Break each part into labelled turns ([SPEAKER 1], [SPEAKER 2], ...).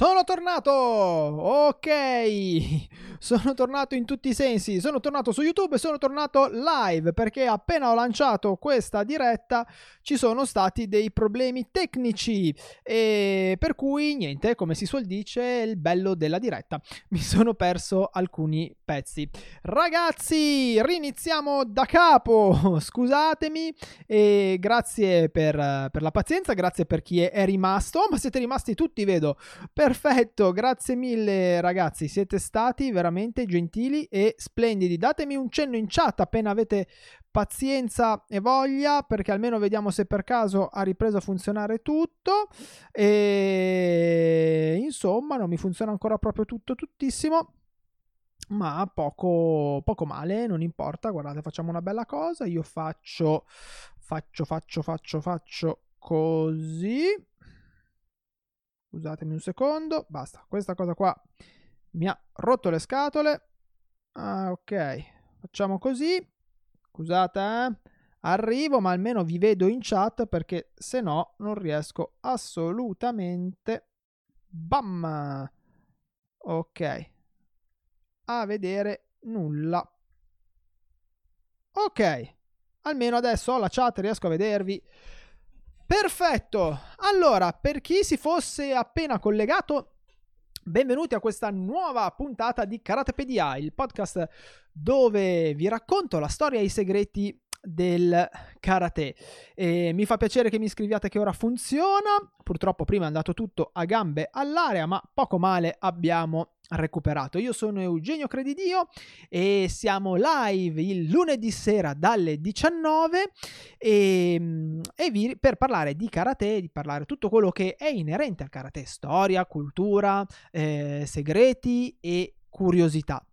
[SPEAKER 1] Sono tornato! Ok! Sono tornato in tutti i sensi. Sono tornato su YouTube e sono tornato live perché appena ho lanciato questa diretta ci sono stati dei problemi tecnici e per cui niente, come si suol dice, il bello della diretta. Mi sono perso alcuni pezzi. Ragazzi, riniziamo da capo. Scusatemi e grazie per, per la pazienza, grazie per chi è, è rimasto, ma siete rimasti tutti, vedo. Perfetto, grazie mille ragazzi, siete stati veramente gentili e splendidi. Datemi un cenno in chat appena avete pazienza e voglia perché almeno vediamo se per caso ha ripreso a funzionare tutto. E insomma non mi funziona ancora proprio tutto tuttissimo ma poco, poco male non importa. Guardate facciamo una bella cosa. Io faccio faccio faccio faccio faccio così Scusatemi un secondo. Basta. Questa cosa qua mi ha rotto le scatole. Ah, ok. Facciamo così. Scusate, eh. Arrivo, ma almeno vi vedo in chat perché se no non riesco assolutamente. Bam! Ok. A vedere nulla. Ok. Almeno adesso ho la chat, riesco a vedervi. Perfetto. Allora, per chi si fosse appena collegato, benvenuti a questa nuova puntata di Karatepedia, il podcast dove vi racconto la storia e i segreti del karate. E mi fa piacere che mi scriviate che ora funziona. Purtroppo prima è andato tutto a gambe all'area, ma poco male abbiamo recuperato. Io sono Eugenio Credidio e siamo live il lunedì sera dalle 19 e, e vi, per parlare di karate, di parlare tutto quello che è inerente al karate, storia, cultura, eh, segreti e curiosità.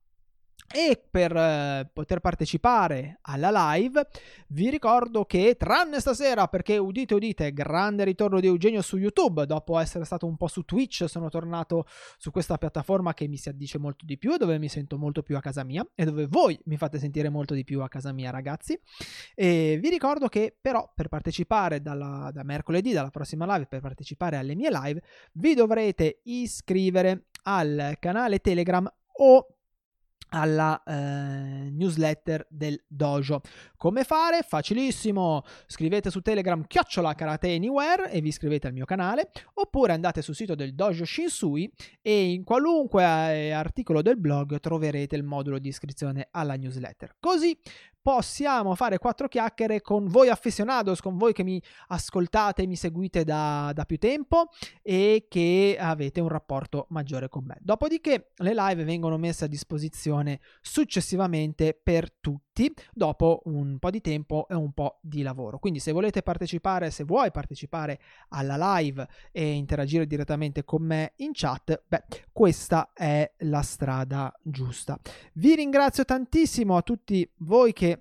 [SPEAKER 1] E per eh, poter partecipare alla live vi ricordo che tranne stasera perché udite udite grande ritorno di Eugenio su YouTube dopo essere stato un po' su Twitch sono tornato su questa piattaforma che mi si addice molto di più e dove mi sento molto più a casa mia e dove voi mi fate sentire molto di più a casa mia ragazzi. E vi ricordo che però per partecipare dalla, da mercoledì dalla prossima live per partecipare alle mie live vi dovrete iscrivere al canale Telegram o alla eh, newsletter del dojo. Come fare? Facilissimo. Scrivete su Telegram chiocciola karate anywhere e vi iscrivete al mio canale oppure andate sul sito del dojo Shinsui e in qualunque eh, articolo del blog troverete il modulo di iscrizione alla newsletter. Così possiamo fare quattro chiacchiere con voi aficionados, con voi che mi ascoltate e mi seguite da, da, più tempo e che avete un rapporto maggiore con me. Dopodiché le live vengono messe a disposizione successivamente per tutti dopo un po' di tempo e un po' di lavoro. Quindi se volete partecipare, se vuoi partecipare alla live e interagire direttamente con me in chat, beh, questa è la strada giusta. Vi ringrazio tantissimo a tutti voi che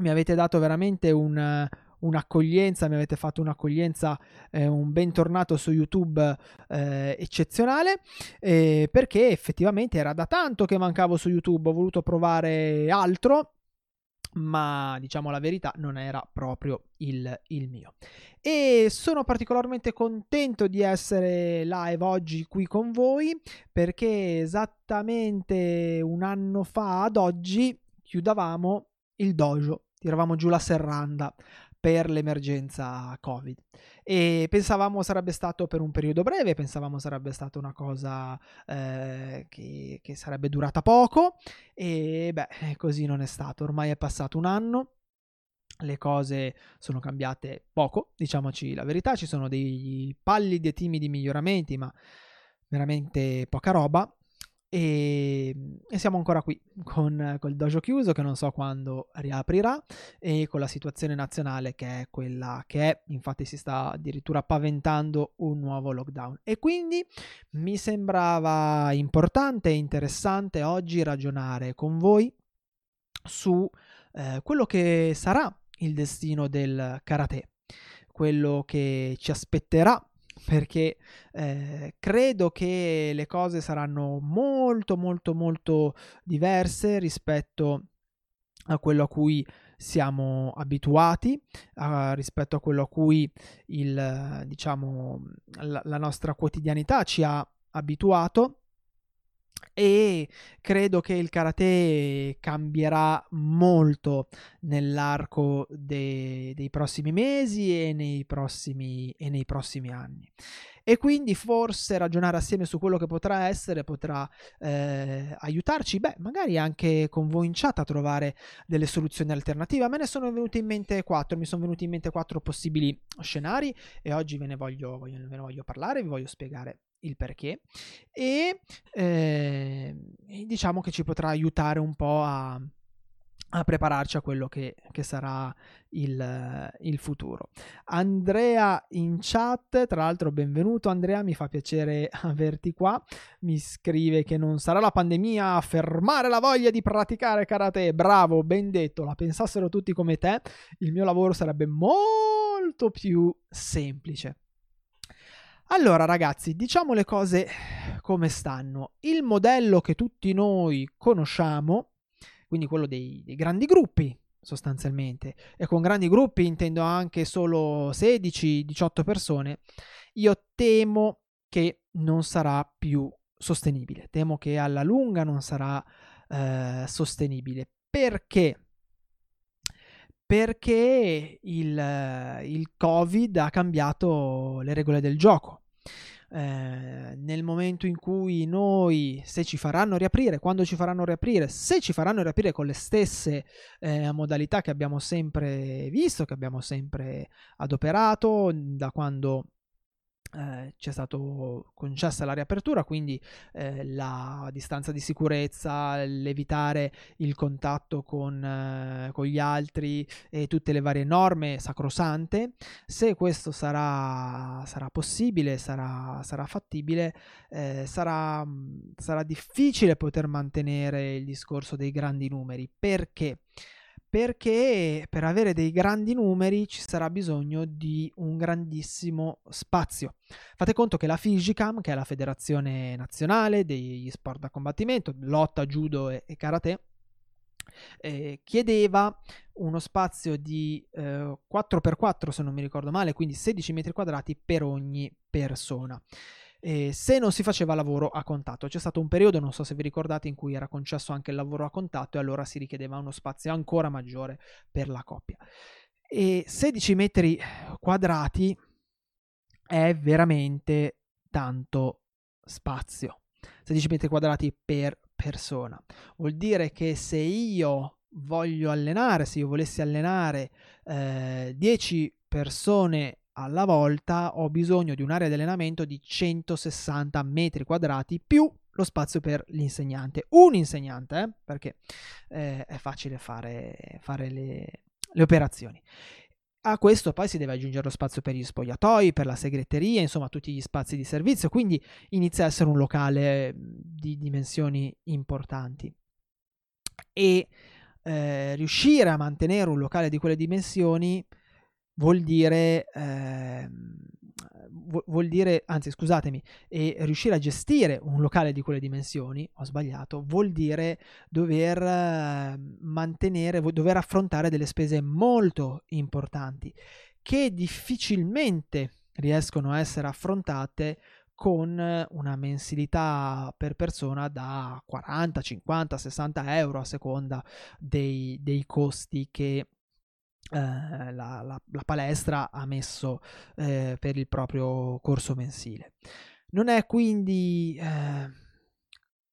[SPEAKER 1] mi avete dato veramente un, un'accoglienza, mi avete fatto un'accoglienza, eh, un bentornato su YouTube eh, eccezionale, eh, perché effettivamente era da tanto che mancavo su YouTube, ho voluto provare altro, ma diciamo la verità non era proprio il, il, mio. E sono particolarmente contento di essere live oggi qui con voi perché esattamente un anno fa ad oggi chiudavamo il dojo tiravamo giù la serranda per l'emergenza Covid. E pensavamo sarebbe stato per un periodo breve, pensavamo sarebbe stata una cosa eh, che, che sarebbe durata poco e beh, così non è stato. Ormai è passato un anno le cose sono cambiate poco, diciamoci la verità, ci sono dei pallidi e timidi miglioramenti, ma veramente poca roba. E, e, siamo ancora qui con, con, il dojo chiuso che non so quando riaprirà e con la situazione nazionale che è quella che è, infatti si sta addirittura paventando un nuovo lockdown. E quindi mi sembrava importante e interessante oggi ragionare con voi su eh, quello che sarà il destino del karate, quello che ci aspetterà perché eh, credo che le cose saranno molto molto molto diverse rispetto a quello a cui siamo abituati uh, rispetto a quello a cui il, diciamo, la, la nostra quotidianità ci ha abituato e credo che il karate cambierà molto nell'arco de- dei prossimi mesi e nei prossimi, e nei prossimi anni e quindi forse ragionare assieme su quello che potrà essere potrà eh, aiutarci, beh, magari anche con voi in chat a trovare delle soluzioni alternative. A me ne sono venute in mente quattro, mi sono venuti in mente quattro possibili scenari e oggi ve ne voglio, voglio, ve ne voglio parlare, vi voglio spiegare il perché e eh, diciamo che ci potrà aiutare un po' a a prepararci a quello che, che sarà il, il, futuro. Andrea in chat, tra l'altro benvenuto Andrea, mi fa piacere averti qua, mi scrive che non sarà la pandemia a fermare la voglia di praticare karate, bravo, ben detto, la pensassero tutti come te, il mio lavoro sarebbe molto più semplice. Allora ragazzi, diciamo le cose come stanno. Il modello che tutti noi conosciamo quindi quello dei, dei grandi gruppi sostanzialmente, e con grandi gruppi intendo anche solo 16-18 persone, io temo che non sarà più sostenibile, temo che alla lunga non sarà eh, sostenibile. Perché? Perché il, il Covid ha cambiato le regole del gioco. Eh, nel momento in cui noi, se ci faranno riaprire, quando ci faranno riaprire, se ci faranno riaprire con le stesse eh, modalità che abbiamo sempre visto, che abbiamo sempre adoperato, da quando eh, c'è stata concessa la riapertura, quindi eh, la distanza di sicurezza, l'evitare il contatto con, eh, con, gli altri e tutte le varie norme sacrosante. Se questo sarà, sarà possibile, sarà, sarà fattibile, eh, sarà, sarà difficile poter mantenere il discorso dei grandi numeri. Perché? Perché per avere dei grandi numeri ci sarà bisogno di un grandissimo spazio. Fate conto che la FIGICAM, che è la federazione nazionale degli sport da combattimento, lotta, judo e, e karate, eh, chiedeva uno spazio di eh, 4x4 se non mi ricordo male, quindi 16 metri quadrati per ogni persona eh, se non si faceva lavoro a contatto. C'è stato un periodo, non so se vi ricordate, in cui era concesso anche il lavoro a contatto e allora si richiedeva uno spazio ancora maggiore per la coppia. E 16 metri quadrati è veramente tanto spazio. 16 metri quadrati per persona. Vuol dire che se io voglio allenare, se io volessi allenare eh, 10 persone alla volta ho bisogno di un'area di allenamento di 160 metri quadrati più lo spazio per l'insegnante. Un insegnante, eh? perché eh, è facile fare, fare le, le operazioni. A questo poi si deve aggiungere lo spazio per gli spogliatoi, per la segreteria, insomma tutti gli spazi di servizio, quindi inizia a essere un locale di dimensioni importanti. E eh, riuscire a mantenere un locale di quelle dimensioni vuol dire, eh, vuol dire, anzi scusatemi, e riuscire a gestire un locale di quelle dimensioni, ho sbagliato, vuol dire dover eh, mantenere, dover affrontare delle spese molto importanti che difficilmente riescono a essere affrontate con una mensilità per persona da 40, 50, 60 euro a seconda dei, dei costi che eh, la, la, la, palestra ha messo eh, per il proprio corso mensile. Non è quindi eh,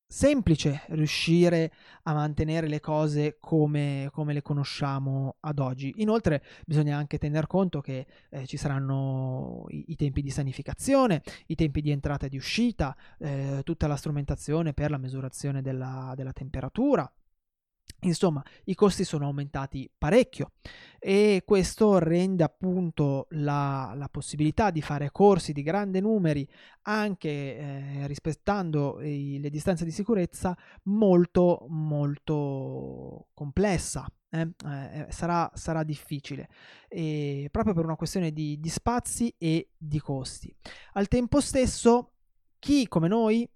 [SPEAKER 1] semplice riuscire a mantenere le cose come, come, le conosciamo ad oggi. Inoltre bisogna anche tener conto che eh, ci saranno i, i, tempi di sanificazione, i tempi di entrata e di uscita, eh, tutta la strumentazione per la misurazione della, della temperatura Insomma, i costi sono aumentati parecchio e questo rende appunto la, la possibilità di fare corsi di grande numeri anche eh, rispettando i, le distanze di sicurezza molto molto complessa. Eh? Eh, sarà, sarà, difficile e proprio per una questione di, di spazi e di costi. Al tempo stesso, chi come noi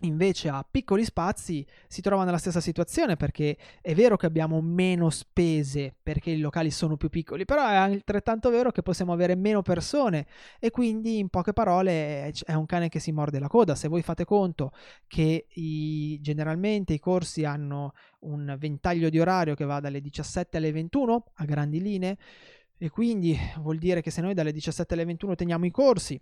[SPEAKER 1] invece a piccoli spazi si trova nella stessa situazione perché è vero che abbiamo meno spese perché i locali sono più piccoli, però è altrettanto vero che possiamo avere meno persone e quindi in poche parole è un cane che si morde la coda. Se voi fate conto che i, generalmente i corsi hanno un ventaglio di orario che va dalle 17 alle 21 a grandi linee e quindi vuol dire che se noi dalle 17 alle 21 teniamo i corsi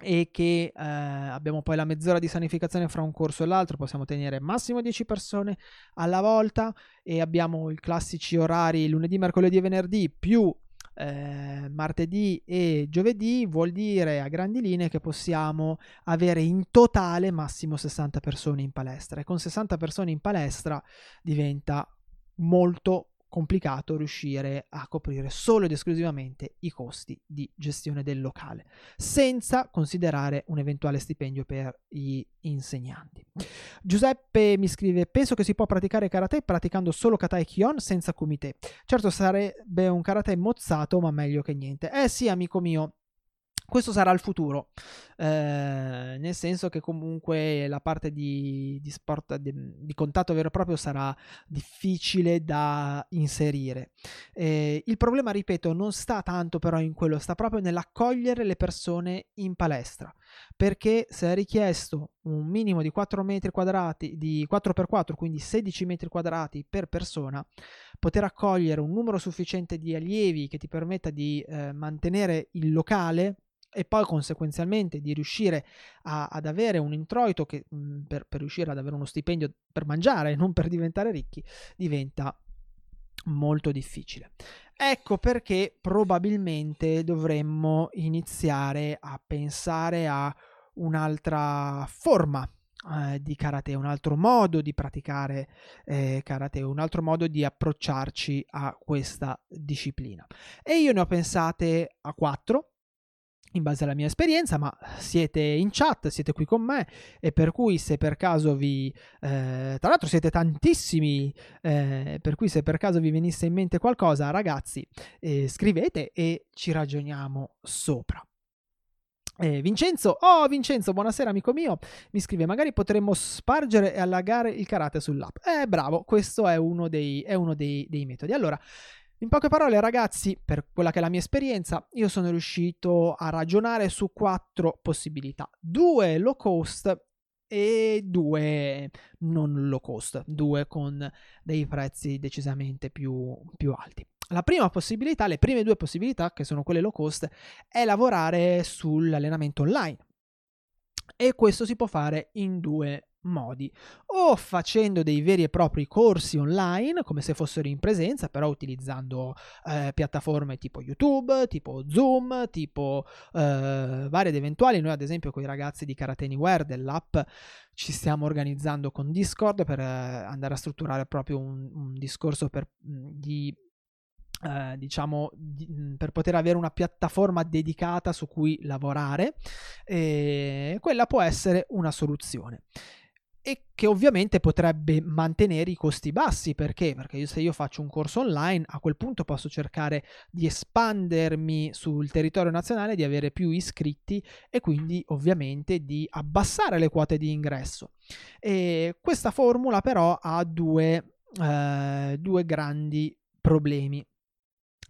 [SPEAKER 1] e che eh, abbiamo poi la mezz'ora di sanificazione fra un corso e l'altro, possiamo tenere massimo 10 persone alla volta e abbiamo i classici orari lunedì, mercoledì e venerdì più eh, martedì e giovedì, vuol dire a grandi linee che possiamo avere in totale massimo 60 persone in palestra e con 60 persone in palestra diventa molto complicato riuscire a coprire solo ed esclusivamente i costi di gestione del locale, senza considerare un eventuale stipendio per gli insegnanti. Giuseppe mi scrive: Penso che si può praticare karate praticando solo kata e kion senza kumite. Certo, sarebbe un karate mozzato, ma meglio che niente. Eh sì, amico mio, questo sarà il futuro, eh, nel senso che comunque la parte di, di sport, di, di, contatto vero e proprio sarà difficile da inserire. Eh, il problema, ripeto, non sta tanto però in quello, sta proprio nell'accogliere le persone in palestra, perché se è richiesto un minimo di 4 metri quadrati, di 4x4, quindi 16 metri quadrati per persona, poter accogliere un numero sufficiente di allievi che ti permetta di eh, mantenere il locale e poi conseguenzialmente di riuscire a, ad avere un introito che mh, per, per riuscire ad avere uno stipendio per mangiare e non per diventare ricchi diventa molto difficile. Ecco perché probabilmente dovremmo iniziare a pensare a un'altra forma eh, di karate, un altro modo di praticare eh, karate, un altro modo di approcciarci a questa disciplina. E io ne ho pensate a quattro in base alla mia esperienza, ma siete in chat, siete qui con me e per cui se per caso vi... Eh, tra l'altro siete tantissimi, eh, per cui se per caso vi venisse in mente qualcosa, ragazzi, eh, scrivete e ci ragioniamo sopra. Eh, Vincenzo, oh Vincenzo, buonasera amico mio, mi scrive magari potremmo spargere e allagare il karate sull'app. Eh bravo, questo è uno dei, è uno dei, dei metodi. Allora, in poche parole, ragazzi, per quella che è la mia esperienza, io sono riuscito a ragionare su quattro possibilità. Due low cost e due non low cost, due con dei prezzi decisamente più, più alti. La prima possibilità, le prime due possibilità, che sono quelle low cost, è lavorare sull'allenamento online. E questo si può fare in due modi, o facendo dei veri e propri corsi online, come se fossero in presenza, però utilizzando eh, piattaforme tipo YouTube, tipo Zoom, tipo eh, varie ed eventuali. Noi, ad esempio, con i ragazzi di Karate Anywhere dell'app ci stiamo organizzando con Discord per eh, andare a strutturare proprio un, un discorso per, di eh, diciamo di, per poter avere una piattaforma dedicata su cui lavorare e quella può essere una soluzione e che ovviamente potrebbe mantenere i costi bassi perché? Perché io, se io faccio un corso online a quel punto posso cercare di espandermi sul territorio nazionale, di avere più iscritti e quindi ovviamente di abbassare le quote di ingresso. E questa formula però ha due, eh, due grandi problemi.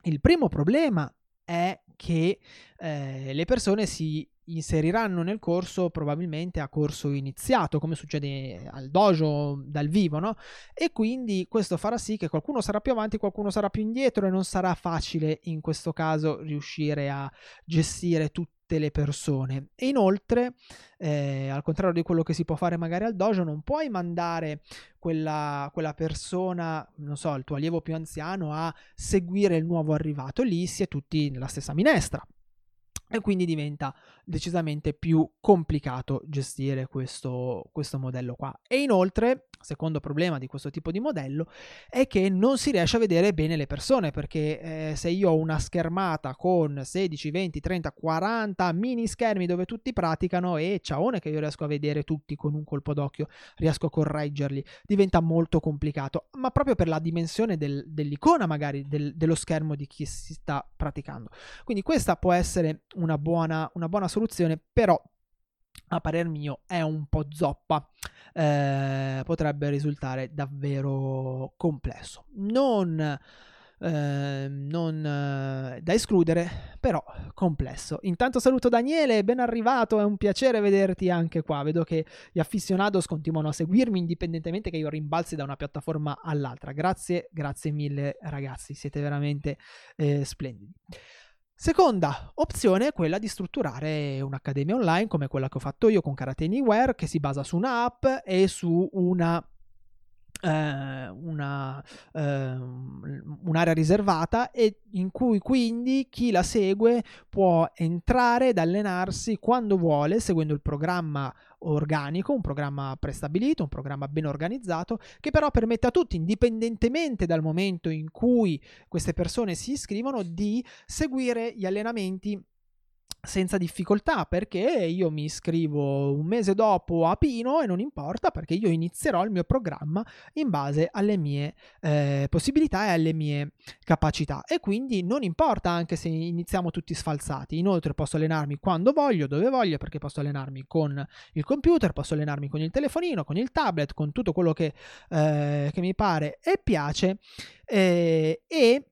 [SPEAKER 1] Il primo problema è che eh, le persone si inseriranno nel corso probabilmente a corso iniziato, come succede al dojo dal vivo, no? E quindi questo farà sì che qualcuno sarà più avanti, qualcuno sarà più indietro e non sarà facile in questo caso riuscire a gestire tutte le persone. E inoltre, eh, al contrario di quello che si può fare magari al dojo, non puoi mandare quella, quella persona, non so, il tuo allievo più anziano a seguire il nuovo arrivato, lì si è tutti nella stessa minestra e quindi diventa decisamente più complicato gestire questo, questo modello qua. E inoltre, secondo problema di questo tipo di modello, è che non si riesce a vedere bene le persone, perché eh, se io ho una schermata con 16, 20, 30, 40 mini schermi dove tutti praticano e ciaone che io riesco a vedere tutti con un colpo d'occhio, riesco a correggerli, diventa molto complicato, ma proprio per la dimensione del, dell'icona magari del, dello schermo di chi si sta praticando. Quindi questa può essere una buona, una buona soluzione, però a parer mio è un po' zoppa, eh, potrebbe risultare davvero complesso. Non eh, non eh, da escludere, però complesso. Intanto saluto Daniele, ben arrivato, è un piacere vederti anche qua. Vedo che gli afficionados continuano a seguirmi indipendentemente che io rimbalzi da una piattaforma all'altra. Grazie, grazie mille ragazzi, siete veramente eh, splendidi. Seconda opzione è quella di strutturare un'accademia online come quella che ho fatto io con Karate Anywhere, che si basa su un'app e su una eh, una, eh, un'area riservata e in cui quindi chi la segue può entrare ed allenarsi quando vuole seguendo il programma organico, un programma prestabilito, un programma ben organizzato che però permette a tutti, indipendentemente dal momento in cui queste persone si iscrivono, di seguire gli allenamenti senza difficoltà perché io mi iscrivo un mese dopo a Pino e non importa perché io inizierò il mio programma in base alle mie eh, possibilità e alle mie capacità. E quindi non importa anche se iniziamo tutti sfalsati. Inoltre posso allenarmi quando voglio dove voglio perché posso allenarmi con il computer posso allenarmi con il telefonino con il tablet con tutto quello che, eh, che mi pare e piace eh, e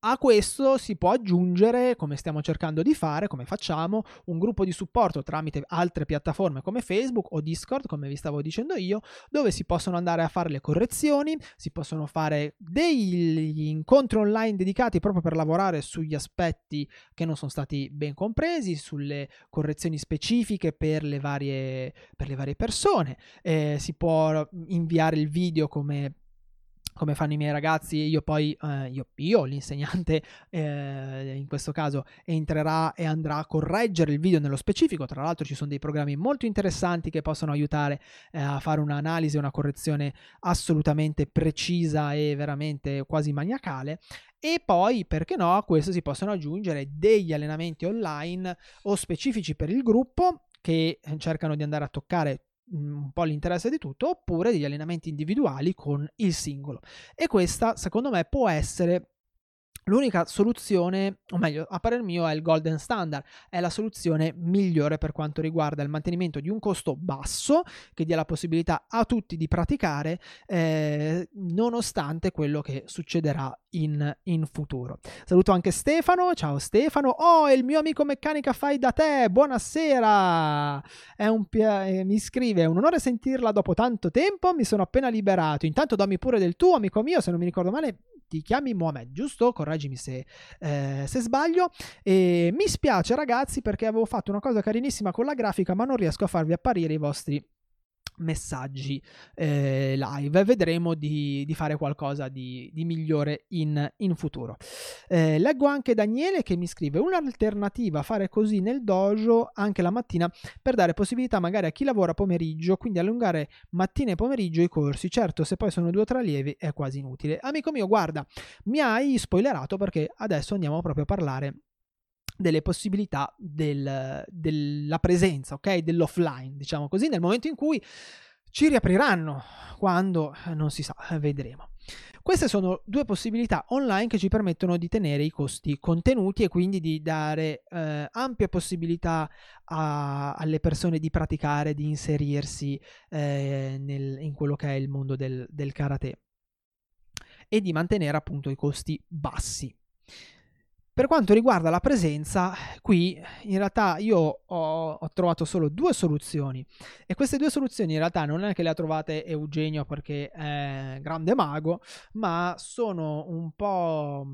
[SPEAKER 1] a questo si può aggiungere, come stiamo cercando di fare, come facciamo, un gruppo di supporto tramite altre piattaforme come Facebook o Discord, come vi stavo dicendo io, dove si possono andare a fare le correzioni, si possono fare degli incontri online dedicati proprio per lavorare sugli aspetti che non sono stati ben compresi, sulle correzioni specifiche per le varie, per le varie persone. Eh, si può inviare il video come come fanno i miei ragazzi, io poi, eh, io, io, l'insegnante eh, in questo caso, entrerà e andrà a correggere il video nello specifico. Tra l'altro ci sono dei programmi molto interessanti che possono aiutare eh, a fare un'analisi una correzione assolutamente precisa e veramente quasi maniacale. E poi, perché no, a questo si possono aggiungere degli allenamenti online o specifici per il gruppo che cercano di andare a toccare un po' l'interesse di tutto, oppure degli allenamenti individuali con il singolo. E questa, secondo me, può essere L'unica soluzione, o meglio, a parer mio, è il golden standard, è la soluzione migliore per quanto riguarda il mantenimento di un costo basso che dia la possibilità a tutti di praticare, eh, nonostante quello che succederà in, in, futuro. Saluto anche Stefano, ciao Stefano, oh, il mio amico meccanica fai da te, buonasera, pia- eh, mi scrive, è un onore sentirla dopo tanto tempo, mi sono appena liberato, intanto dammi pure del tuo amico mio, se non mi ricordo male, ti chiami Mohamed, giusto? Correggimi se, eh, se sbaglio. E mi spiace ragazzi perché avevo fatto una cosa carinissima con la grafica ma non riesco a farvi apparire i vostri messaggi eh, live. Vedremo di, di, fare qualcosa di, di migliore in, in futuro. Eh, leggo anche Daniele che mi scrive un'alternativa fare così nel dojo anche la mattina per dare possibilità magari a chi lavora pomeriggio, quindi allungare mattina e pomeriggio i corsi. Certo, se poi sono due o tre allievi è quasi inutile. Amico mio, guarda, mi hai spoilerato perché adesso andiamo proprio a parlare delle possibilità del, della presenza, ok? Dell'offline, diciamo così, nel momento in cui ci riapriranno, quando eh, non si sa, vedremo. Queste sono due possibilità online che ci permettono di tenere i costi contenuti e quindi di dare eh, ampia possibilità a, alle persone di praticare, di inserirsi eh, nel, in quello che è il mondo del, del karate e di mantenere appunto i costi bassi. Per quanto riguarda la presenza, qui in realtà io ho, ho, trovato solo due soluzioni. E queste due soluzioni in realtà non è che le ha trovate Eugenio perché è grande mago, ma sono un po'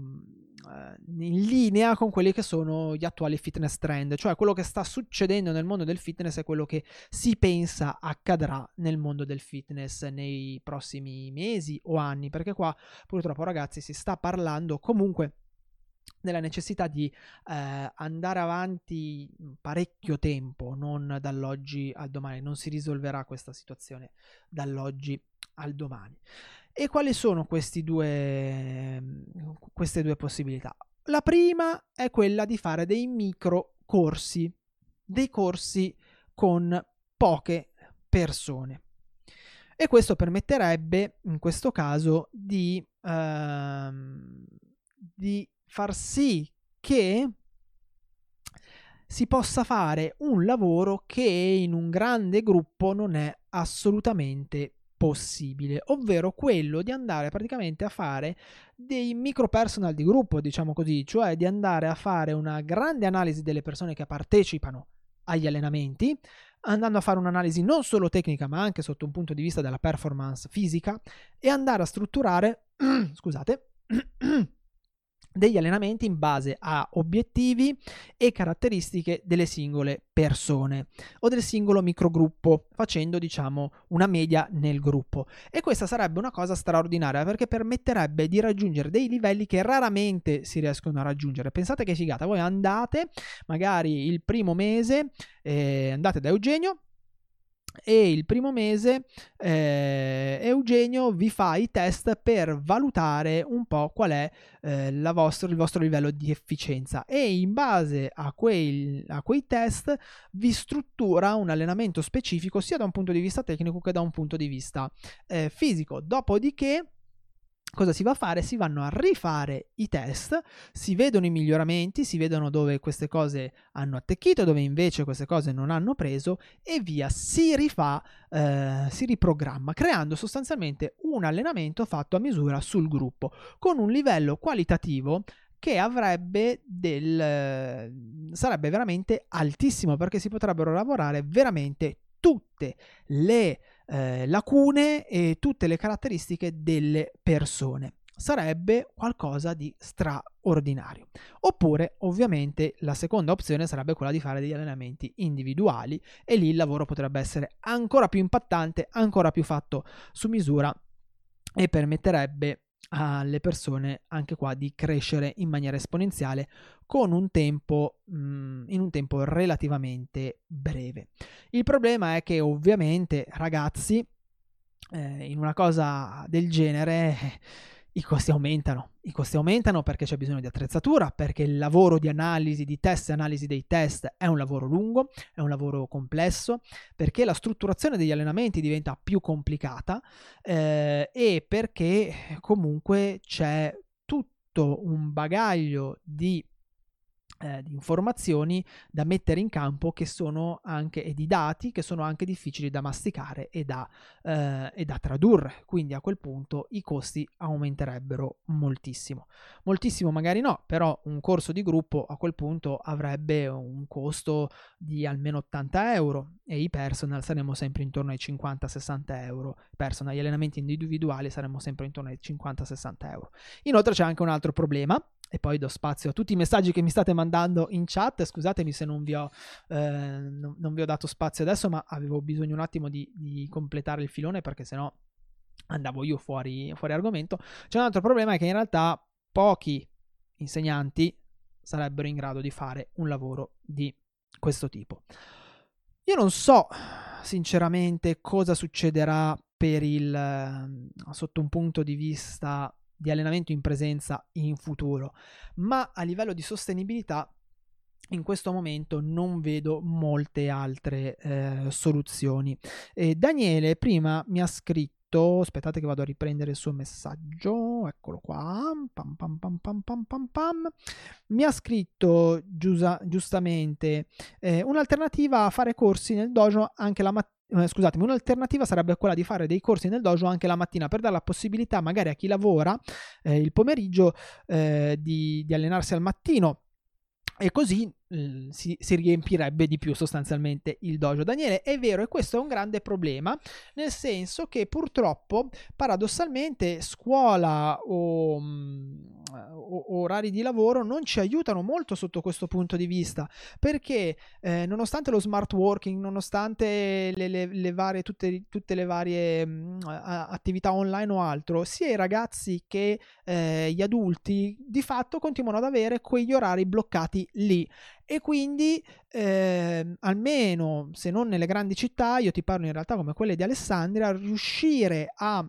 [SPEAKER 1] eh, in linea con quelli che sono gli attuali fitness trend, cioè quello che sta succedendo nel mondo del fitness è quello che si pensa accadrà nel mondo del fitness nei prossimi mesi o anni, perché qua purtroppo ragazzi si sta parlando comunque della necessità di eh, andare avanti parecchio tempo, non dall'oggi al domani, non si risolverà questa situazione dall'oggi al domani. E quali sono due, queste due possibilità? La prima è quella di fare dei micro corsi, dei corsi con poche persone. E questo permetterebbe in questo caso di, ehm, di far sì che si possa fare un lavoro che in un grande gruppo non è assolutamente possibile, ovvero quello di andare praticamente a fare dei micro personal di gruppo, diciamo così, cioè di andare a fare una grande analisi delle persone che partecipano agli allenamenti, andando a fare un'analisi non solo tecnica ma anche sotto un punto di vista della performance fisica e andare a strutturare, scusate, degli allenamenti in base a obiettivi e caratteristiche delle singole persone o del singolo microgruppo, facendo diciamo una media nel gruppo. E questa sarebbe una cosa straordinaria perché permetterebbe di raggiungere dei livelli che raramente si riescono a raggiungere. Pensate che figata, voi andate magari il primo mese, eh, andate da Eugenio, e il primo mese eh, Eugenio vi fa i test per valutare un po' qual è eh, vostro, il vostro livello di efficienza e in base a quei, a quei test vi struttura un allenamento specifico sia da un punto di vista tecnico che da un punto di vista eh, fisico. Dopodiché cosa si va a fare? Si vanno a rifare i test, si vedono i miglioramenti, si vedono dove queste cose hanno attecchito, dove invece queste cose non hanno preso e via, si rifà, eh, si riprogramma, creando sostanzialmente un allenamento fatto a misura sul gruppo, con un livello qualitativo che avrebbe del sarebbe veramente altissimo perché si potrebbero lavorare veramente tutte le eh, lacune e tutte le caratteristiche delle persone. Sarebbe qualcosa di straordinario. Oppure, ovviamente, la seconda opzione sarebbe quella di fare degli allenamenti individuali e lì il lavoro potrebbe essere ancora più impattante, ancora più fatto su misura e permetterebbe alle persone anche qua di crescere in maniera esponenziale con un tempo mh, mm, in un tempo relativamente breve. Il problema è che ovviamente ragazzi eh, in una cosa del genere i costi aumentano. I costi aumentano perché c'è bisogno di attrezzatura, perché il lavoro di analisi, di test e analisi dei test è un lavoro lungo, è un lavoro complesso, perché la strutturazione degli allenamenti diventa più complicata eh, e perché comunque c'è tutto un bagaglio di eh, di informazioni da mettere in campo che sono anche e di dati che sono anche difficili da masticare e da, eh, e da tradurre. Quindi a quel punto i costi aumenterebbero moltissimo. Moltissimo magari no però un corso di gruppo a quel punto avrebbe un costo di almeno 80 euro e i personal saremmo sempre intorno ai 50-60 euro. Personal gli allenamenti individuali saremmo sempre intorno ai 50-60 euro. Inoltre c'è anche un altro problema e poi do spazio a tutti i messaggi che mi state mandando in chat. Scusatemi se non vi ho, eh, non, non vi ho dato spazio adesso, ma avevo bisogno un attimo di, di completare il filone perché sennò andavo io fuori, fuori argomento. C'è un altro problema è che in realtà pochi insegnanti sarebbero in grado di fare un lavoro di questo tipo. Io non so sinceramente cosa succederà per il sotto un punto di vista di allenamento in presenza in futuro, ma a livello di sostenibilità in questo momento non vedo molte altre eh, soluzioni. E Daniele prima mi ha scritto, aspettate che vado a riprendere il suo messaggio, eccolo qua, pam pam pam pam pam pam pam. mi ha scritto giusa, giustamente eh, un'alternativa a fare corsi nel dojo anche la mattina eh, scusatemi, un'alternativa sarebbe quella di fare dei corsi nel dojo anche la mattina per dare la possibilità magari a chi lavora eh, il pomeriggio eh, di, di allenarsi al mattino. E così si, si, riempirebbe di più sostanzialmente il dojo. Daniele, è vero, e questo è un grande problema, nel senso che purtroppo, paradossalmente, scuola o, o orari di lavoro non ci aiutano molto sotto questo punto di vista, perché eh, nonostante lo smart working, nonostante le, le, le varie, tutte, tutte, le varie mh, attività online o altro, sia i ragazzi che eh, gli adulti di fatto continuano ad avere quegli orari bloccati lì e quindi eh, almeno se non nelle grandi città, io ti parlo in realtà come quelle di Alessandria, riuscire a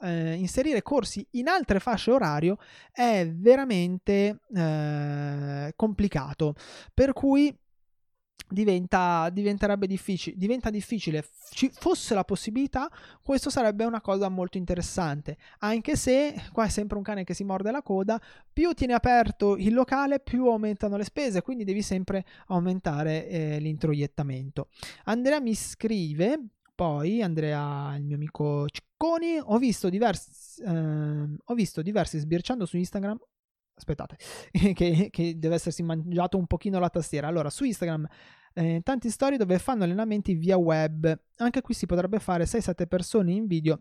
[SPEAKER 1] eh, inserire corsi in altre fasce orario è veramente eh, complicato. Per cui diventa, diventerebbe difficile, diventa difficile. Ci fosse la possibilità, questo sarebbe una cosa molto interessante. Anche se qua è sempre un cane che si morde la coda, più tieni aperto il locale, più aumentano le spese, quindi devi sempre aumentare eh, l'introiettamento. Andrea mi scrive. Poi Andrea, il mio amico Cicconi, ho visto diversi, eh, ho visto diversi sbirciando su Instagram aspettate, che, che, deve essersi mangiato un pochino la tastiera. Allora, su Instagram, eh, tanti storie dove fanno allenamenti via web. Anche qui si potrebbe fare 6-7 persone in video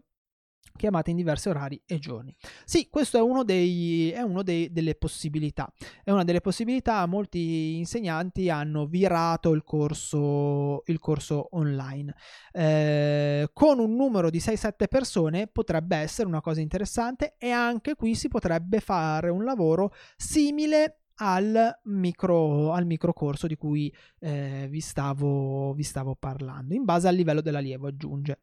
[SPEAKER 1] chiamate in diversi orari e giorni. Sì, questo è uno, dei, è uno dei, delle possibilità. È una delle possibilità. Molti insegnanti hanno virato il corso, il corso online. Eh, con un numero di 6-7 persone potrebbe essere una cosa interessante e anche qui si potrebbe fare un lavoro simile al micro, al microcorso di cui eh, vi, stavo, vi stavo parlando, in base al livello dell'allievo, aggiunge.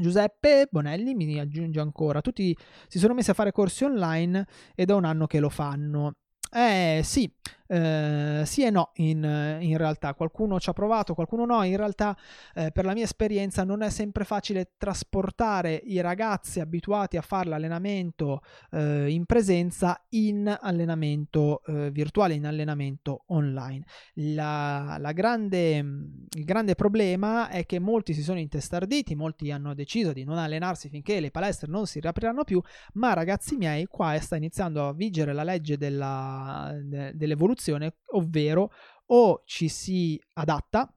[SPEAKER 1] Giuseppe Bonelli mi aggiunge ancora, tutti si sono messi a fare corsi online e da un anno che lo fanno. Eh sì, eh, sì e no in, in, realtà, qualcuno ci ha provato, qualcuno no, in realtà eh, per la mia esperienza non è sempre facile trasportare i ragazzi abituati a fare l'allenamento eh, in presenza in allenamento eh, virtuale, in allenamento online. La, la grande, il grande problema è che molti si sono intestarditi, molti hanno deciso di non allenarsi finché le palestre non si riapriranno più, ma ragazzi miei qua sta iniziando a vigere la legge della, de, dell'evoluzione ovvero o ci si adatta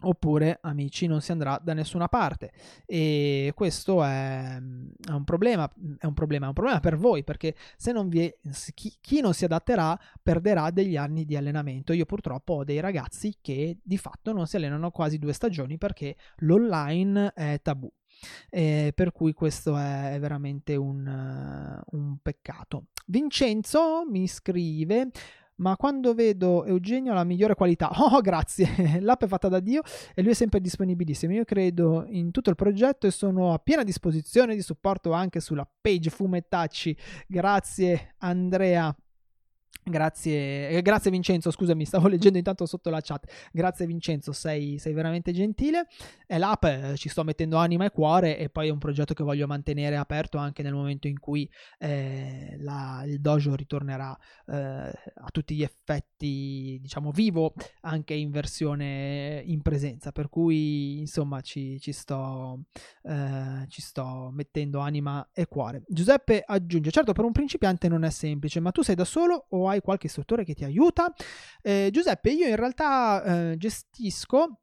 [SPEAKER 1] oppure amici non si andrà da nessuna parte. E questo è, è, un problema è un problema è un problema per voi perché se non vi è, chi, chi, non si adatterà perderà degli anni di allenamento. Io purtroppo ho dei ragazzi che di fatto non si allenano quasi due stagioni perché l'online è tabù eh, per cui questo è veramente un, uh, un peccato Vincenzo mi scrive ma quando vedo Eugenio ha la migliore qualità. Oh, grazie, l'app è fatta da Dio e lui è sempre disponibilissimo. Io credo in tutto il progetto e sono a piena disposizione di supporto anche sulla page Fumettacci. Grazie Andrea Grazie, eh, grazie Vincenzo, scusami, stavo leggendo intanto sotto la chat. Grazie Vincenzo, sei, sei veramente gentile. E l'app eh, ci sto mettendo anima e cuore e poi è un progetto che voglio mantenere aperto anche nel momento in cui eh, la, il dojo ritornerà eh, a tutti gli effetti, diciamo, vivo anche in versione in presenza. Per cui, insomma, ci, ci, sto, eh, ci sto mettendo anima e cuore. Giuseppe aggiunge, certo per un principiante non è semplice, ma tu sei da solo o hai qualche istruttore che ti aiuta. Eh, Giuseppe, io in realtà eh, gestisco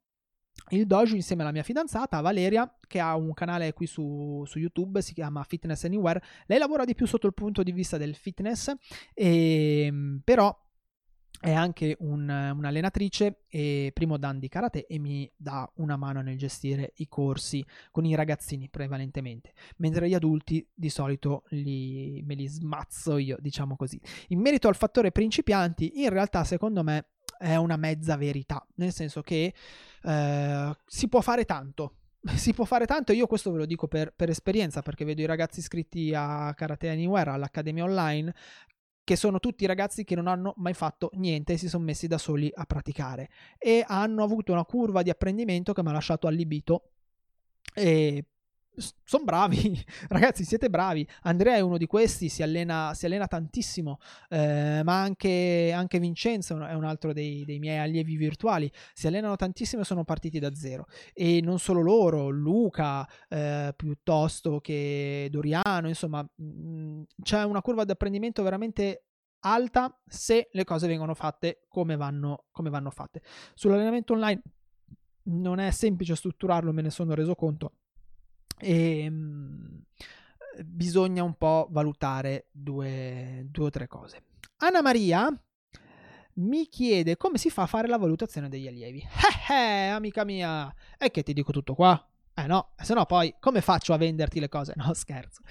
[SPEAKER 1] il dojo insieme alla mia fidanzata Valeria che ha un canale qui su, su, YouTube si chiama Fitness Anywhere lei lavora di più sotto il punto di vista del fitness e, ehm, però è anche un, un'allenatrice e primo dan di karate e mi dà una mano nel gestire i corsi con i ragazzini prevalentemente, mentre gli adulti di solito li, me li smazzo io, diciamo così. In merito al fattore principianti, in realtà secondo me è una mezza verità, nel senso che eh, si può fare tanto, si può fare tanto, io questo ve lo dico per, per, esperienza, perché vedo i ragazzi iscritti a Karate Anywhere, all'Accademia Online, che sono tutti ragazzi che non hanno mai fatto niente e si sono messi da soli a praticare. E hanno avuto una curva di apprendimento che mi ha lasciato allibito e sono bravi, ragazzi, siete bravi. Andrea è uno di questi, si allena, si allena tantissimo, eh, ma anche, anche, Vincenzo è un altro dei, dei, miei allievi virtuali. Si allenano tantissimo e sono partiti da zero. E non solo loro, Luca, eh, piuttosto che Doriano, insomma, mh, mm, c'è una curva di apprendimento veramente alta se le cose vengono fatte come vanno, come vanno fatte. Sull'allenamento online non è semplice strutturarlo, me ne sono reso conto e mh, mm, bisogna un po' valutare due, due o tre cose. Anna Maria mi chiede come si fa a fare la valutazione degli allievi. Eh, eh, amica mia, è che ti dico tutto qua. Eh no, se no poi come faccio a venderti le cose? No, scherzo.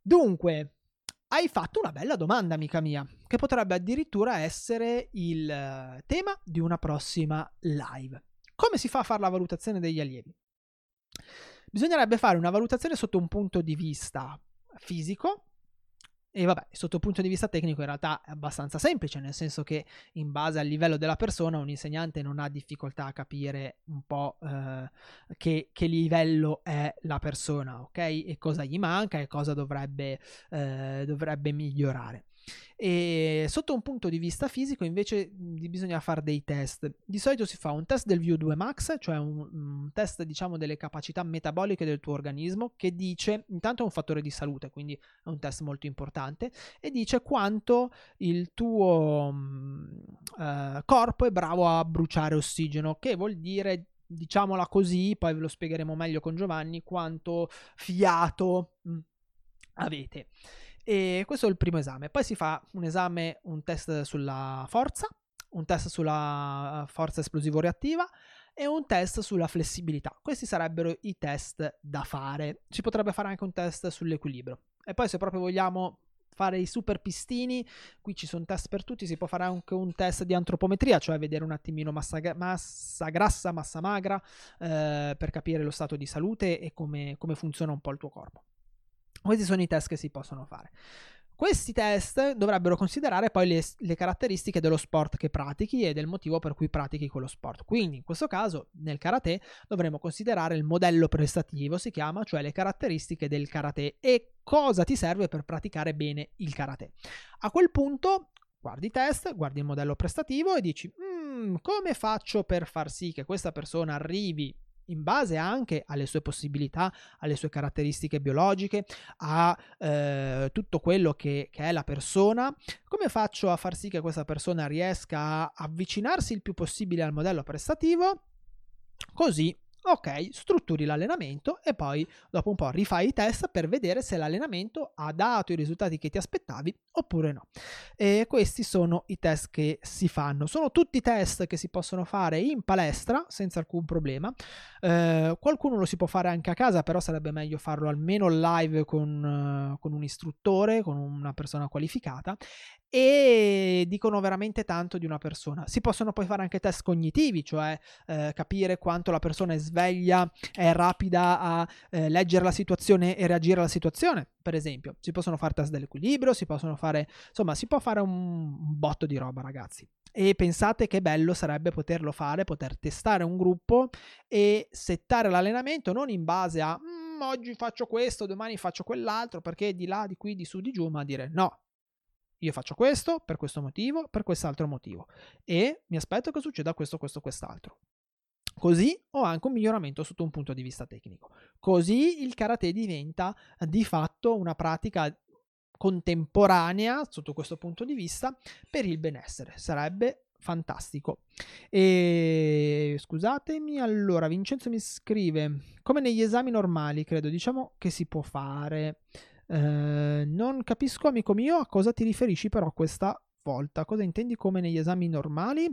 [SPEAKER 1] Dunque, hai fatto una bella domanda, amica mia, che potrebbe addirittura essere il eh, tema di una prossima live. Come si fa a fare la valutazione degli allievi? Bisognerebbe fare una valutazione sotto un punto di vista fisico, E vabbè, sotto il punto di vista tecnico in realtà è abbastanza semplice, nel senso che in base al livello della persona un insegnante non ha difficoltà a capire un po' eh, che, che, livello è la persona, ok? E cosa gli manca e cosa dovrebbe, eh, dovrebbe migliorare. E sotto un punto di vista fisico invece bisogna fare dei test. Di solito si fa un test del VO2 max, cioè un, un, test diciamo delle capacità metaboliche del tuo organismo che dice, intanto è un fattore di salute, quindi è un test molto importante, e dice quanto il tuo uh, corpo è bravo a bruciare ossigeno, che vuol dire diciamola così, poi ve lo spiegheremo meglio con Giovanni, quanto fiato mh, avete. E questo è il primo esame. Poi si fa un esame, un test sulla forza, un test sulla forza esplosivo-reattiva e un test sulla flessibilità. Questi sarebbero i test da fare. Si potrebbe fare anche un test sull'equilibrio. E poi se proprio vogliamo fare i super pistini, qui ci sono test per tutti, si può fare anche un test di antropometria, cioè vedere un attimino massa, massa grassa, massa magra, eh, per capire lo stato di salute e come, come funziona un po' il tuo corpo. Questi sono i test che si possono fare. Questi test dovrebbero considerare poi le, le, caratteristiche dello sport che pratichi e del motivo per cui pratichi quello sport. Quindi, in questo caso, nel karate dovremo considerare il modello prestativo, si chiama, cioè le caratteristiche del karate e cosa ti serve per praticare bene il karate. A quel punto, guardi i test, guardi il modello prestativo e dici, mm, come faccio per far sì che questa persona arrivi in base anche alle sue possibilità, alle sue caratteristiche biologiche, a eh, tutto quello che, che, è la persona, come faccio a far sì che questa persona riesca a avvicinarsi il più possibile al modello prestativo? Così Ok, strutturi l'allenamento e poi dopo un po' rifai i test per vedere se l'allenamento ha dato i risultati che ti aspettavi oppure no. E questi sono i test che si fanno. Sono tutti test che si possono fare in palestra senza alcun problema. Eh, qualcuno lo si può fare anche a casa, però sarebbe meglio farlo almeno live con, con un istruttore, con una persona qualificata e dicono veramente tanto di una persona. Si possono poi fare anche test cognitivi, cioè eh, capire quanto la persona è sveglia, è rapida a eh, leggere la situazione e reagire alla situazione, per esempio. Si possono fare test dell'equilibrio, si possono fare, insomma, si può fare un, botto di roba, ragazzi. E pensate che bello sarebbe poterlo fare, poter testare un gruppo e settare l'allenamento non in base a mm, oggi faccio questo, domani faccio quell'altro, perché di là, di qui, di su, di giù, ma dire no, io faccio questo per questo motivo, per quest'altro motivo e mi aspetto che succeda questo, questo, quest'altro. Così ho anche un miglioramento sotto un punto di vista tecnico. Così il karate diventa di fatto una pratica contemporanea sotto questo punto di vista per il benessere. Sarebbe fantastico. E scusatemi, allora Vincenzo mi scrive come negli esami normali, credo, diciamo che si può fare. Eh, non capisco, amico mio, a cosa ti riferisci però questa volta. Cosa intendi come negli esami normali?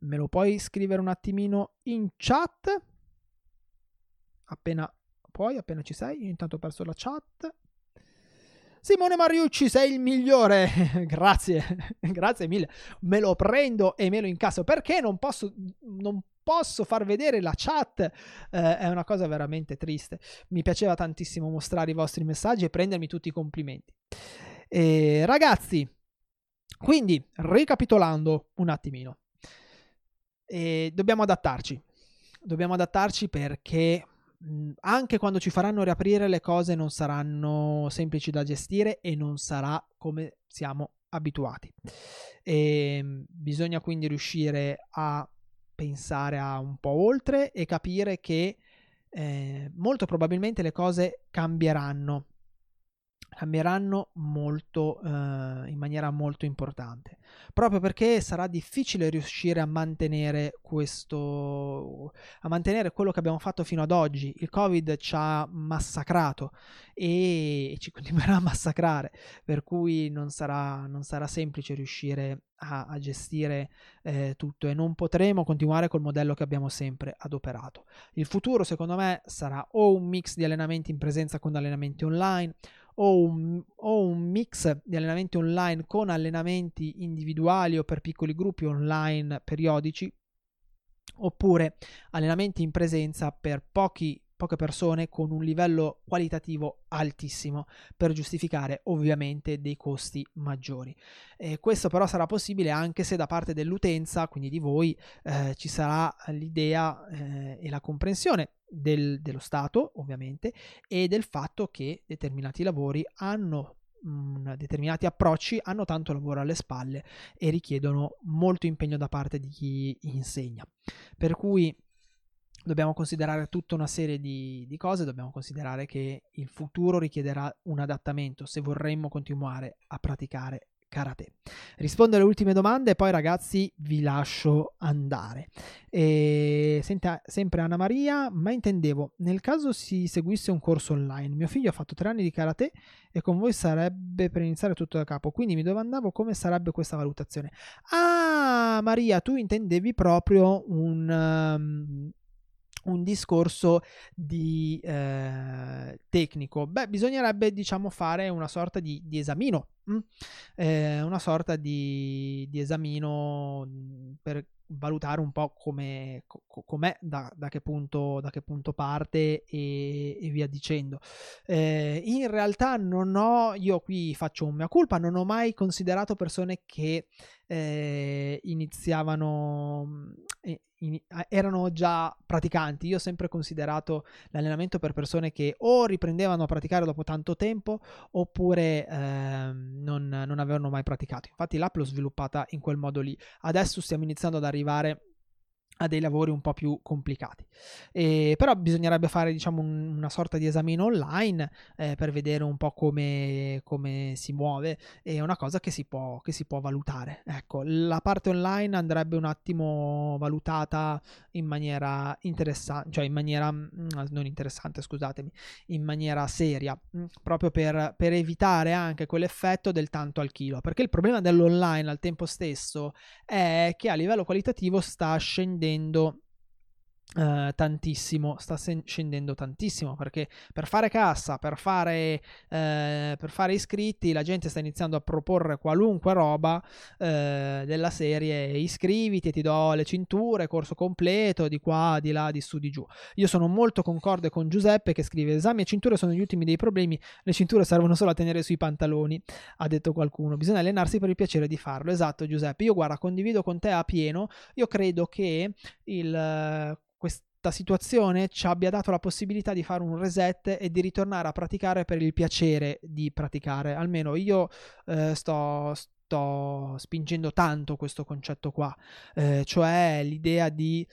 [SPEAKER 1] Me lo puoi scrivere un attimino in chat? Appena puoi, appena ci sei. Io intanto ho perso la chat. Simone Mariucci, sei il migliore. grazie, grazie mille. Me lo prendo e me lo incasso perché non posso, non posso far vedere la chat. Eh, è una cosa veramente triste. Mi piaceva tantissimo mostrare i vostri messaggi e prendermi tutti i complimenti. E, ragazzi, quindi ricapitolando un attimino, e dobbiamo adattarci. Dobbiamo adattarci perché anche quando ci faranno riaprire le cose non saranno semplici da gestire e non sarà come siamo abituati. E bisogna quindi riuscire a pensare a un po' oltre e capire che eh, molto probabilmente le cose cambieranno cambieranno molto eh, in maniera molto importante. Proprio perché sarà difficile riuscire a mantenere questo a mantenere quello che abbiamo fatto fino ad oggi. Il covid ci ha massacrato e ci continuerà a massacrare per cui non sarà, non sarà semplice riuscire a, a gestire eh, tutto e non potremo continuare col modello che abbiamo sempre adoperato. Il futuro secondo me sarà o un mix di allenamenti in presenza con allenamenti online o un, o un mix di allenamenti online con allenamenti individuali o per piccoli gruppi online periodici, oppure allenamenti in presenza per pochi poche persone con un livello qualitativo altissimo per giustificare ovviamente dei costi maggiori. Eh, questo però sarà possibile anche se da parte dell'utenza, quindi di voi, eh, ci sarà l'idea eh, e la comprensione del, dello Stato, ovviamente, e del fatto che determinati lavori hanno mh, determinati approcci hanno tanto lavoro alle spalle e richiedono molto impegno da parte di chi insegna. Per cui dobbiamo considerare tutta una serie di, di, cose, dobbiamo considerare che il futuro richiederà un adattamento se vorremmo continuare a praticare karate. Rispondo alle ultime domande e poi ragazzi vi lascio andare. E, senta, sempre Anna Maria, ma intendevo, nel caso si seguisse un corso online, mio figlio ha fatto tre anni di karate e con voi sarebbe per iniziare tutto da capo, quindi mi domandavo come sarebbe questa valutazione. Ah Maria, tu intendevi proprio un... Um, un discorso di eh, tecnico. Beh, bisognerebbe, diciamo, fare una sorta di, di esamino? Mm? Eh, una sorta di, di esamino mm, per valutare un po' come, com'è, da, da, che punto, da che punto parte e, e via dicendo. Eh, in realtà non ho, io qui faccio un mea culpa, non ho mai considerato persone che eh, iniziavano, mm, in, erano già praticanti. Io ho sempre considerato l'allenamento per persone che o riprendevano a praticare dopo tanto tempo oppure eh, non, non avevano mai praticato. Infatti l'app l'ho sviluppata in quel modo lì. Adesso stiamo iniziando ad arrivare a dei lavori un po' più complicati. E, però bisognerebbe fare diciamo un, una sorta di esame online eh, per vedere un po' come, come, si muove. È una cosa che si può, che si può valutare. Ecco, la parte online andrebbe un attimo valutata in maniera interessante, cioè in maniera mm, non interessante, scusatemi, in maniera seria, mm, proprio per, per evitare anche quell'effetto del tanto al chilo. Perché il problema dell'online al tempo stesso è che a livello qualitativo sta scendendo scendendo Uh, tantissimo, sta scendendo tantissimo perché per fare cassa, per fare, uh, per fare, iscritti, la gente sta iniziando a proporre qualunque roba uh, della serie iscriviti e ti do le cinture, corso completo, di qua, di là, di su, di giù. Io sono molto concorde con Giuseppe che scrive esami e cinture sono gli ultimi dei problemi, le cinture servono solo a tenere sui pantaloni, ha detto qualcuno, bisogna allenarsi per il piacere di farlo. Esatto Giuseppe, io guarda, condivido con te a pieno, io credo che il situazione ci abbia dato la possibilità di fare un reset e di ritornare a praticare per il piacere di praticare. Almeno io eh, sto, sto spingendo tanto questo concetto qua, eh, cioè l'idea di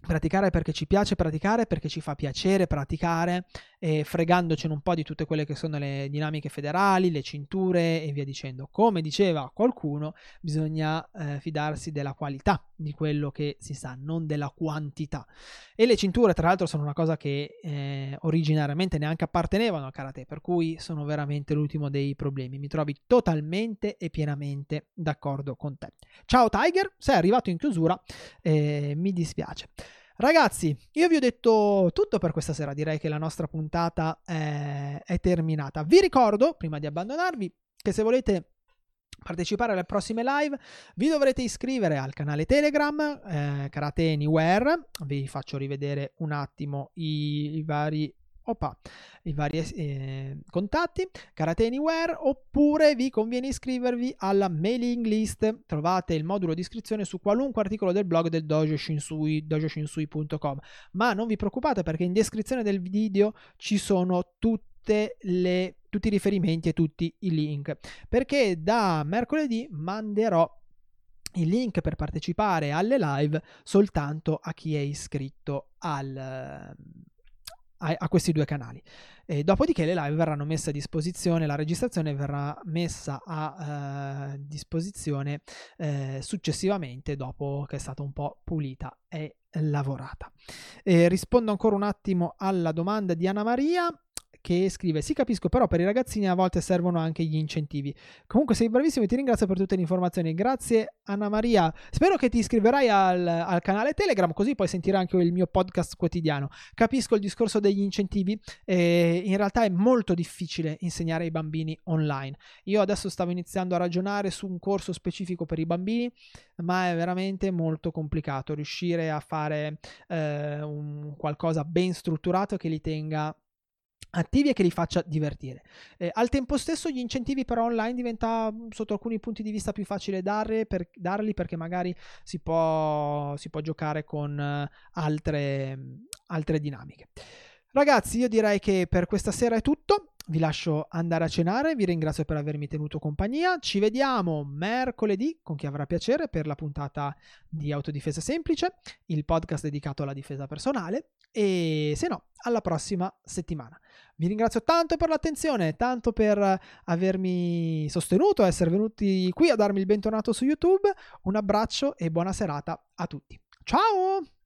[SPEAKER 1] praticare perché ci piace praticare, perché ci fa piacere praticare, e fregandocene un po' di tutte quelle che sono le dinamiche federali, le cinture e via dicendo. Come diceva qualcuno, bisogna eh, fidarsi della qualità di quello che si sa, non della quantità. E le cinture, tra l'altro, sono una cosa che eh, originariamente neanche appartenevano al karate, per cui sono veramente l'ultimo dei problemi. Mi trovi totalmente e pienamente d'accordo con te. Ciao Tiger, sei arrivato in chiusura, eh, mi dispiace. Ragazzi, io vi ho detto tutto per questa sera, direi che la nostra puntata è, è terminata. Vi ricordo, prima di abbandonarvi, che se volete partecipare alle prossime live vi dovrete iscrivere al canale telegram eh, karate anywhere vi faccio rivedere un attimo i, i vari Opa, i vari eh, contatti, Karate Anywhere, oppure vi conviene iscrivervi alla mailing list. Trovate il modulo di iscrizione su qualunque articolo del blog del Dojo Shinsui, dojoshinsui.com. Ma non vi preoccupate perché in descrizione del video ci sono le, tutti i riferimenti e tutti i link. Perché da mercoledì manderò il link per partecipare alle live soltanto a chi è iscritto al, a, a questi due canali. E dopodiché le live verranno messe a disposizione, la registrazione verrà messa a eh, disposizione eh, successivamente dopo che è stata un po' pulita e lavorata. E rispondo ancora un attimo alla domanda di Anna Maria. Che scrive: Sì, capisco, però per i ragazzini a volte servono anche gli incentivi. Comunque sei bravissimo e ti ringrazio per tutte le informazioni. Grazie, Anna Maria. Spero che ti iscriverai al, al canale Telegram, così puoi sentire anche il mio podcast quotidiano. Capisco il discorso degli incentivi. Eh, in realtà è molto difficile insegnare ai bambini online. Io adesso stavo iniziando a ragionare su un corso specifico per i bambini, ma è veramente molto complicato riuscire a fare eh, un qualcosa ben strutturato che li tenga attivi e che li faccia divertire. Eh, al tempo stesso gli incentivi però online diventa sotto alcuni punti di vista più facile darli, per, darli perché magari si può, si può giocare con uh, altre, altre dinamiche. Ragazzi, io direi che per questa sera è tutto. Vi lascio andare a cenare, vi ringrazio per avermi tenuto compagnia. Ci vediamo mercoledì, con chi avrà piacere, per la puntata di Autodifesa Semplice, il podcast dedicato alla difesa personale. E se no, alla prossima settimana. Vi ringrazio tanto per l'attenzione, tanto per avermi sostenuto, essere venuti qui a darmi il bentornato su YouTube. Un abbraccio e buona serata a tutti. Ciao!